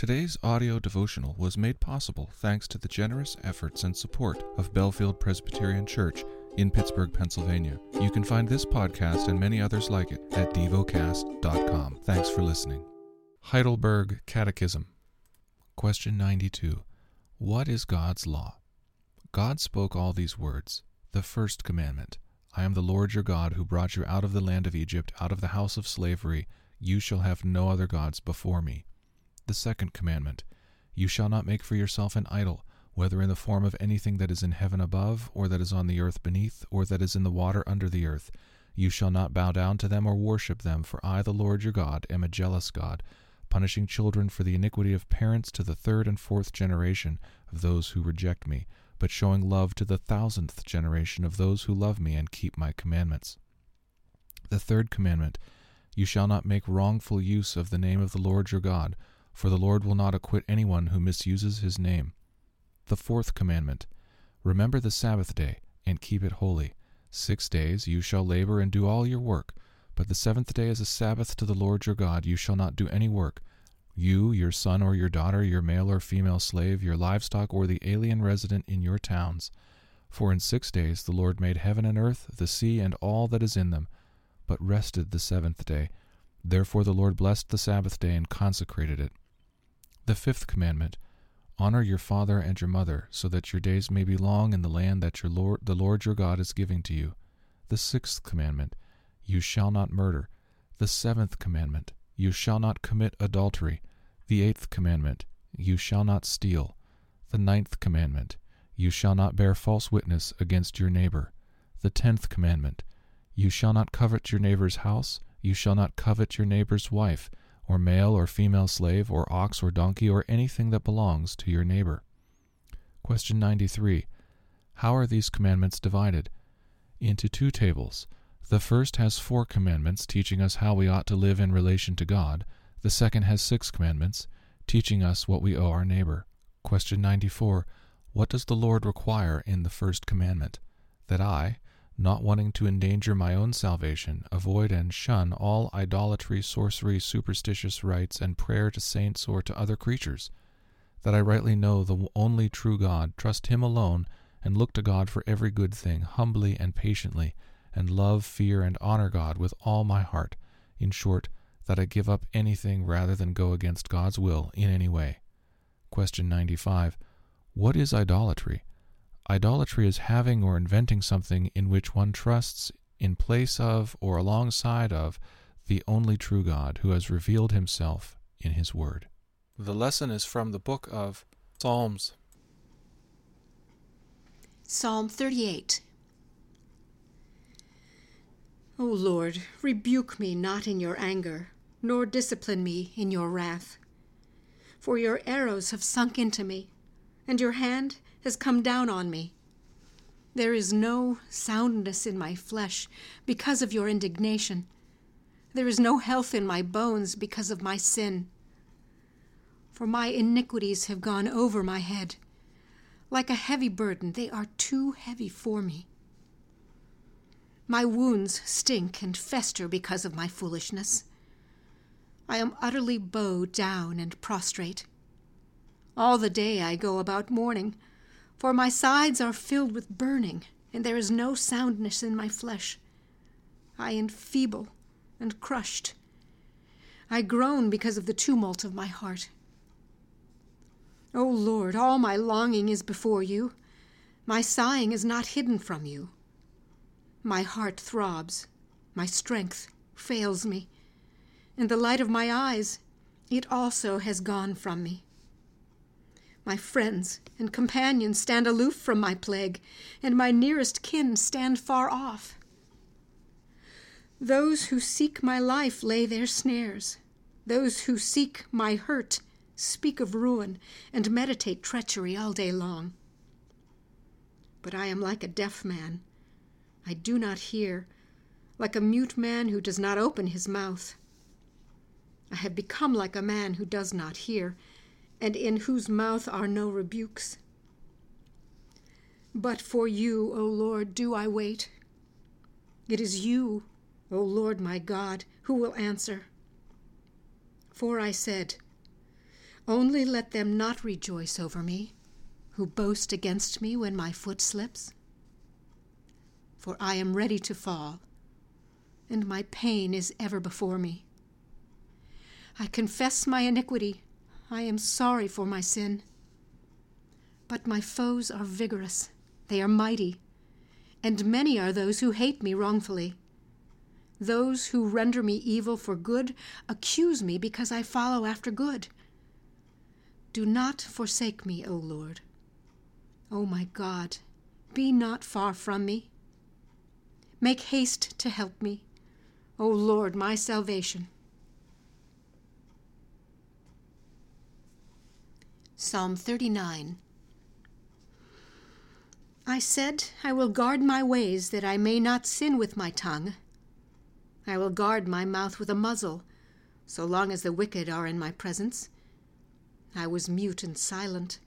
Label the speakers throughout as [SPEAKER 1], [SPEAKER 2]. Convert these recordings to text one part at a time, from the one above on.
[SPEAKER 1] Today's audio devotional was made possible thanks to the generous efforts and support of Bellefield Presbyterian Church in Pittsburgh, Pennsylvania. You can find this podcast and many others like it at devocast.com. Thanks for listening. Heidelberg Catechism. Question 92. What is God's law? God spoke all these words. The first commandment I am the Lord your God who brought you out of the land of Egypt, out of the house of slavery. You shall have no other gods before me. The second commandment You shall not make for yourself an idol, whether in the form of anything that is in heaven above, or that is on the earth beneath, or that is in the water under the earth. You shall not bow down to them or worship them, for I, the Lord your God, am a jealous God, punishing children for the iniquity of parents to the third and fourth generation of those who reject me, but showing love to the thousandth generation of those who love me and keep my commandments. The third commandment You shall not make wrongful use of the name of the Lord your God for the Lord will not acquit anyone who misuses his name. The fourth commandment Remember the Sabbath day, and keep it holy. Six days you shall labor and do all your work, but the seventh day is a Sabbath to the Lord your God. You shall not do any work. You, your son or your daughter, your male or female slave, your livestock, or the alien resident in your towns. For in six days the Lord made heaven and earth, the sea, and all that is in them, but rested the seventh day. Therefore the Lord blessed the Sabbath day and consecrated it. The fifth commandment Honor your father and your mother, so that your days may be long in the land that your Lord, the Lord your God is giving to you. The sixth commandment You shall not murder. The seventh commandment You shall not commit adultery. The eighth commandment You shall not steal. The ninth commandment You shall not bear false witness against your neighbor. The tenth commandment You shall not covet your neighbor's house. You shall not covet your neighbor's wife or male or female slave, or ox or donkey, or anything that belongs to your neighbor. Question 93. How are these commandments divided? Into two tables. The first has four commandments teaching us how we ought to live in relation to God. The second has six commandments teaching us what we owe our neighbor. Question 94. What does the Lord require in the first commandment? That I, not wanting to endanger my own salvation, avoid and shun all idolatry, sorcery, superstitious rites, and prayer to saints or to other creatures, that I rightly know the only true God, trust Him alone, and look to God for every good thing, humbly and patiently, and love, fear, and honor God with all my heart. In short, that I give up anything rather than go against God's will in any way. Question 95. What is idolatry? Idolatry is having or inventing something in which one trusts in place of or alongside of the only true God who has revealed himself in his word. The lesson is from the book of Psalms.
[SPEAKER 2] Psalm 38 O Lord, rebuke me not in your anger, nor discipline me in your wrath. For your arrows have sunk into me, and your hand has come down on me. There is no soundness in my flesh because of your indignation. There is no health in my bones because of my sin. For my iniquities have gone over my head. Like a heavy burden, they are too heavy for me. My wounds stink and fester because of my foolishness. I am utterly bowed down and prostrate. All the day I go about mourning for my sides are filled with burning, and there is no soundness in my flesh. I am feeble and crushed. I groan because of the tumult of my heart. O Lord, all my longing is before you. My sighing is not hidden from you. My heart throbs, my strength fails me, and the light of my eyes, it also has gone from me. My friends and companions stand aloof from my plague, and my nearest kin stand far off. Those who seek my life lay their snares. Those who seek my hurt speak of ruin and meditate treachery all day long. But I am like a deaf man. I do not hear, like a mute man who does not open his mouth. I have become like a man who does not hear and in whose mouth are no rebukes. But for you, O Lord, do I wait. It is you, O Lord my God, who will answer. For I said, Only let them not rejoice over me, who boast against me when my foot slips. For I am ready to fall, and my pain is ever before me. I confess my iniquity. I am sorry for my sin. But my foes are vigorous, they are mighty, and many are those who hate me wrongfully. Those who render me evil for good accuse me because I follow after good. Do not forsake me, O Lord. O my God, be not far from me. Make haste to help me, O Lord, my salvation. Psalm 39 I said, I will guard my ways that I may not sin with my tongue. I will guard my mouth with a muzzle, so long as the wicked are in my presence. I was mute and silent.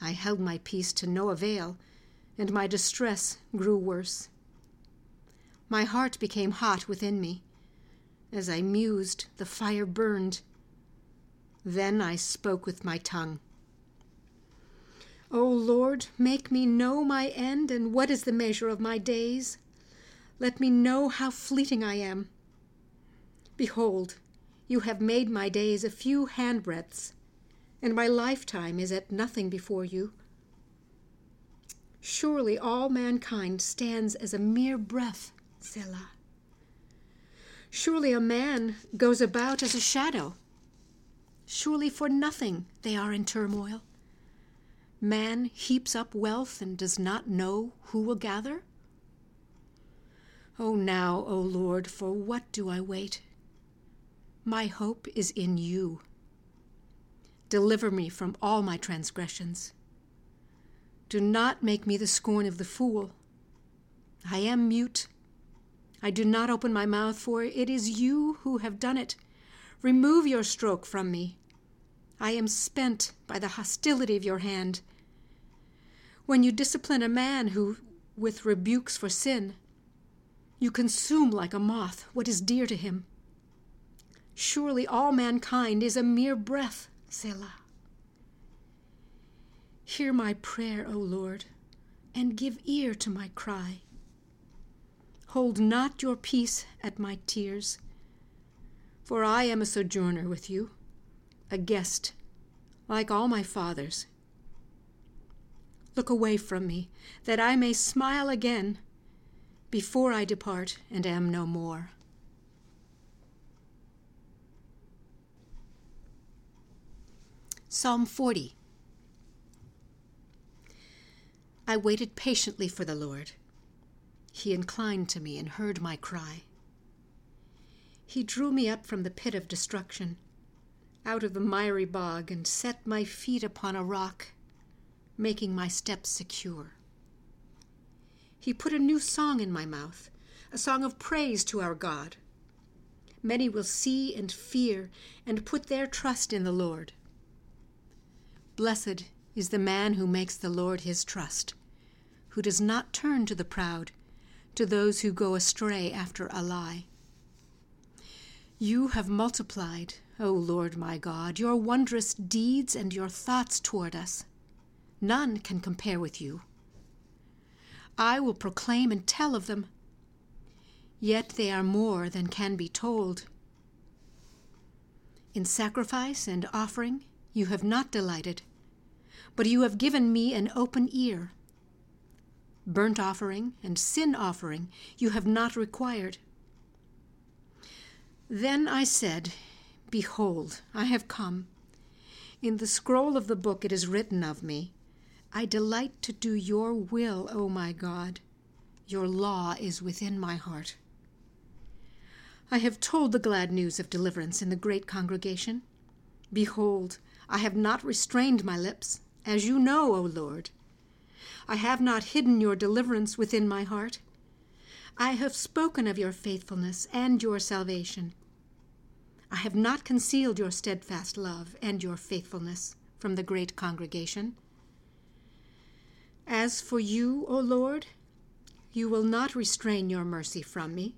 [SPEAKER 2] I held my peace to no avail, and my distress grew worse. My heart became hot within me. As I mused, the fire burned. Then I spoke with my tongue. O Lord, make me know my end and what is the measure of my days. Let me know how fleeting I am. Behold, you have made my days a few handbreadths, and my lifetime is at nothing before you. Surely all mankind stands as a mere breath, Selah. Surely a man goes about as a shadow. Surely for nothing they are in turmoil. Man heaps up wealth and does not know who will gather? Oh, now, O Lord, for what do I wait? My hope is in you. Deliver me from all my transgressions. Do not make me the scorn of the fool. I am mute. I do not open my mouth, for it is you who have done it. Remove your stroke from me. I am spent by the hostility of your hand. When you discipline a man who, with rebukes for sin, you consume like a moth what is dear to him. Surely all mankind is a mere breath, Selah. Hear my prayer, O Lord, and give ear to my cry. Hold not your peace at my tears, for I am a sojourner with you a guest, like all my fathers. Look away from me, that I may smile again before I depart and am no more. Psalm 40 I waited patiently for the Lord. He inclined to me and heard my cry. He drew me up from the pit of destruction out of the miry bog and set my feet upon a rock, making my steps secure. He put a new song in my mouth, a song of praise to our God. Many will see and fear and put their trust in the Lord. Blessed is the man who makes the Lord his trust, who does not turn to the proud, to those who go astray after a lie. You have multiplied O Lord my God, your wondrous deeds and your thoughts toward us. None can compare with you. I will proclaim and tell of them, yet they are more than can be told. In sacrifice and offering you have not delighted, but you have given me an open ear. Burnt offering and sin offering you have not required. Then I said, Behold, I have come. In the scroll of the book it is written of me I delight to do your will, O my God. Your law is within my heart. I have told the glad news of deliverance in the great congregation. Behold, I have not restrained my lips, as you know, O Lord. I have not hidden your deliverance within my heart. I have spoken of your faithfulness and your salvation. I have not concealed your steadfast love and your faithfulness from the great congregation. As for you, O Lord, you will not restrain your mercy from me.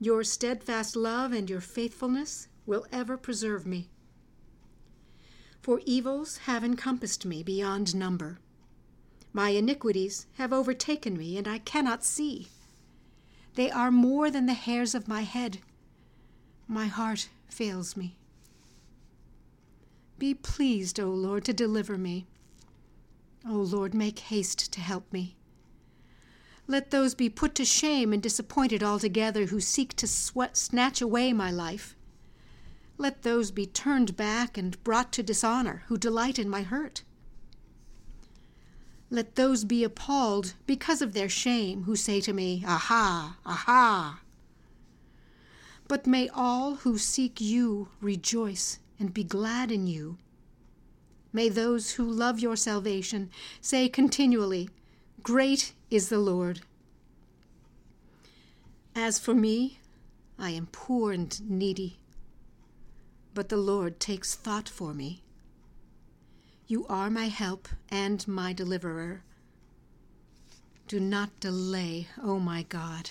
[SPEAKER 2] Your steadfast love and your faithfulness will ever preserve me. For evils have encompassed me beyond number. My iniquities have overtaken me, and I cannot see. They are more than the hairs of my head. My heart fails me. Be pleased, O Lord, to deliver me. O Lord, make haste to help me. Let those be put to shame and disappointed altogether who seek to snatch away my life. Let those be turned back and brought to dishonor who delight in my hurt. Let those be appalled because of their shame who say to me, Aha, aha. But may all who seek you rejoice and be glad in you. May those who love your salvation say continually, Great is the Lord. As for me, I am poor and needy, but the Lord takes thought for me. You are my help and my deliverer. Do not delay, O oh my God.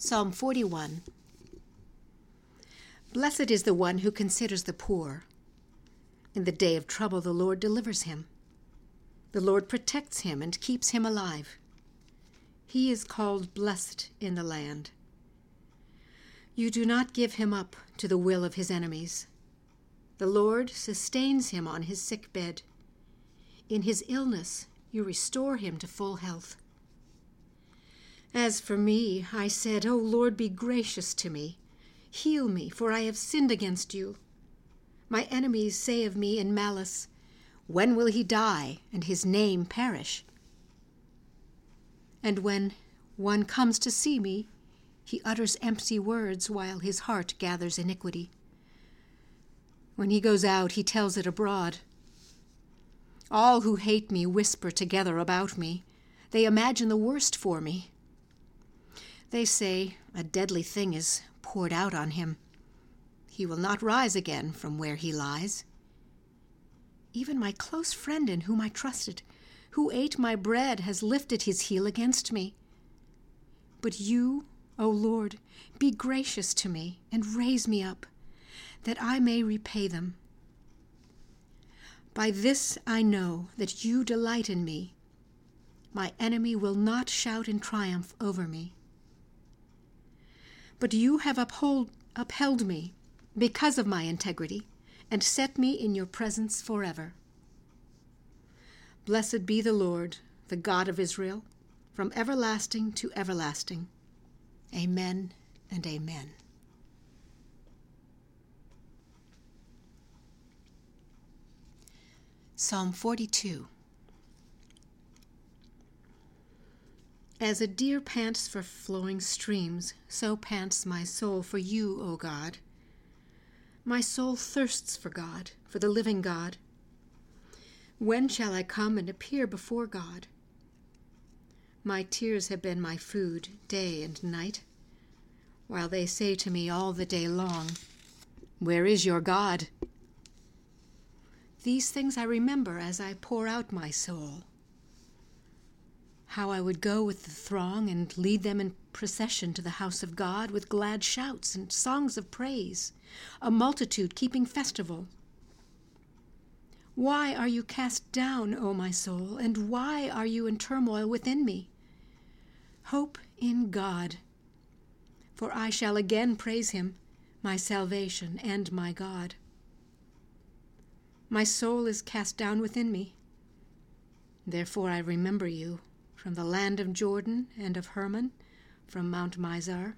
[SPEAKER 2] Psalm 41 Blessed is the one who considers the poor. In the day of trouble, the Lord delivers him. The Lord protects him and keeps him alive. He is called blessed in the land. You do not give him up to the will of his enemies. The Lord sustains him on his sick bed. In his illness, you restore him to full health. As for me, I said, O Lord, be gracious to me. Heal me, for I have sinned against you. My enemies say of me in malice, When will he die and his name perish? And when one comes to see me, he utters empty words while his heart gathers iniquity. When he goes out, he tells it abroad. All who hate me whisper together about me. They imagine the worst for me. They say a deadly thing is poured out on him. He will not rise again from where he lies. Even my close friend in whom I trusted, who ate my bread, has lifted his heel against me. But you, O Lord, be gracious to me and raise me up, that I may repay them. By this I know that you delight in me. My enemy will not shout in triumph over me. But you have uphold, upheld me because of my integrity and set me in your presence forever. Blessed be the Lord, the God of Israel, from everlasting to everlasting. Amen and amen. Psalm 42 As a deer pants for flowing streams, so pants my soul for you, O God. My soul thirsts for God, for the living God. When shall I come and appear before God? My tears have been my food day and night, while they say to me all the day long, Where is your God? These things I remember as I pour out my soul how I would go with the throng and lead them in procession to the house of God with glad shouts and songs of praise, a multitude keeping festival. Why are you cast down, O my soul, and why are you in turmoil within me? Hope in God, for I shall again praise him, my salvation and my God. My soul is cast down within me. Therefore I remember you from the land of Jordan and of Hermon, from Mount Mizar.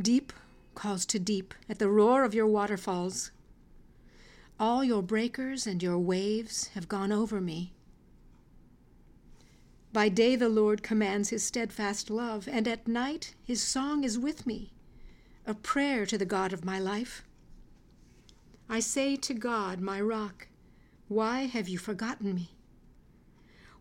[SPEAKER 2] Deep calls to deep at the roar of your waterfalls. All your breakers and your waves have gone over me. By day the Lord commands his steadfast love, and at night his song is with me, a prayer to the God of my life. I say to God, my rock, Why have you forgotten me?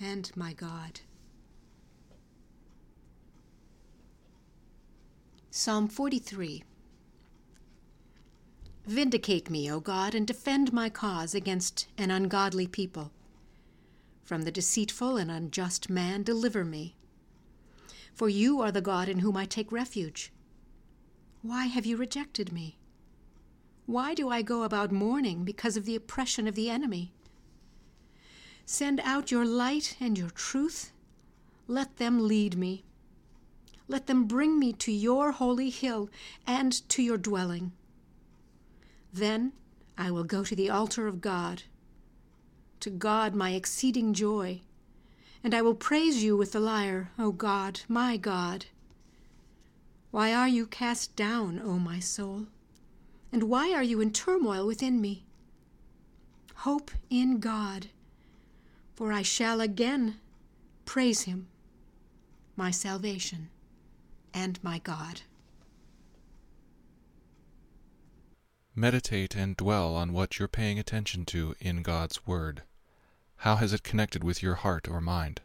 [SPEAKER 2] and my God. Psalm 43 Vindicate me, O God, and defend my cause against an ungodly people. From the deceitful and unjust man, deliver me. For you are the God in whom I take refuge. Why have you rejected me? Why do I go about mourning because of the oppression of the enemy? Send out your light and your truth. Let them lead me. Let them bring me to your holy hill and to your dwelling. Then I will go to the altar of God, to God my exceeding joy, and I will praise you with the lyre, O God, my God. Why are you cast down, O my soul? And why are you in turmoil within me? Hope in God, for I shall again praise him, my salvation and my God.
[SPEAKER 1] Meditate and dwell on what you're paying attention to in God's Word. How has it connected with your heart or mind?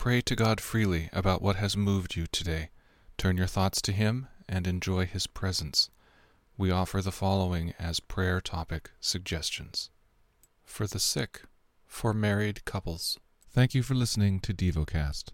[SPEAKER 1] Pray to God freely about what has moved you today. Turn your thoughts to Him and enjoy His presence. We offer the following as prayer topic suggestions for the sick, for married couples. Thank you for listening to DevoCast.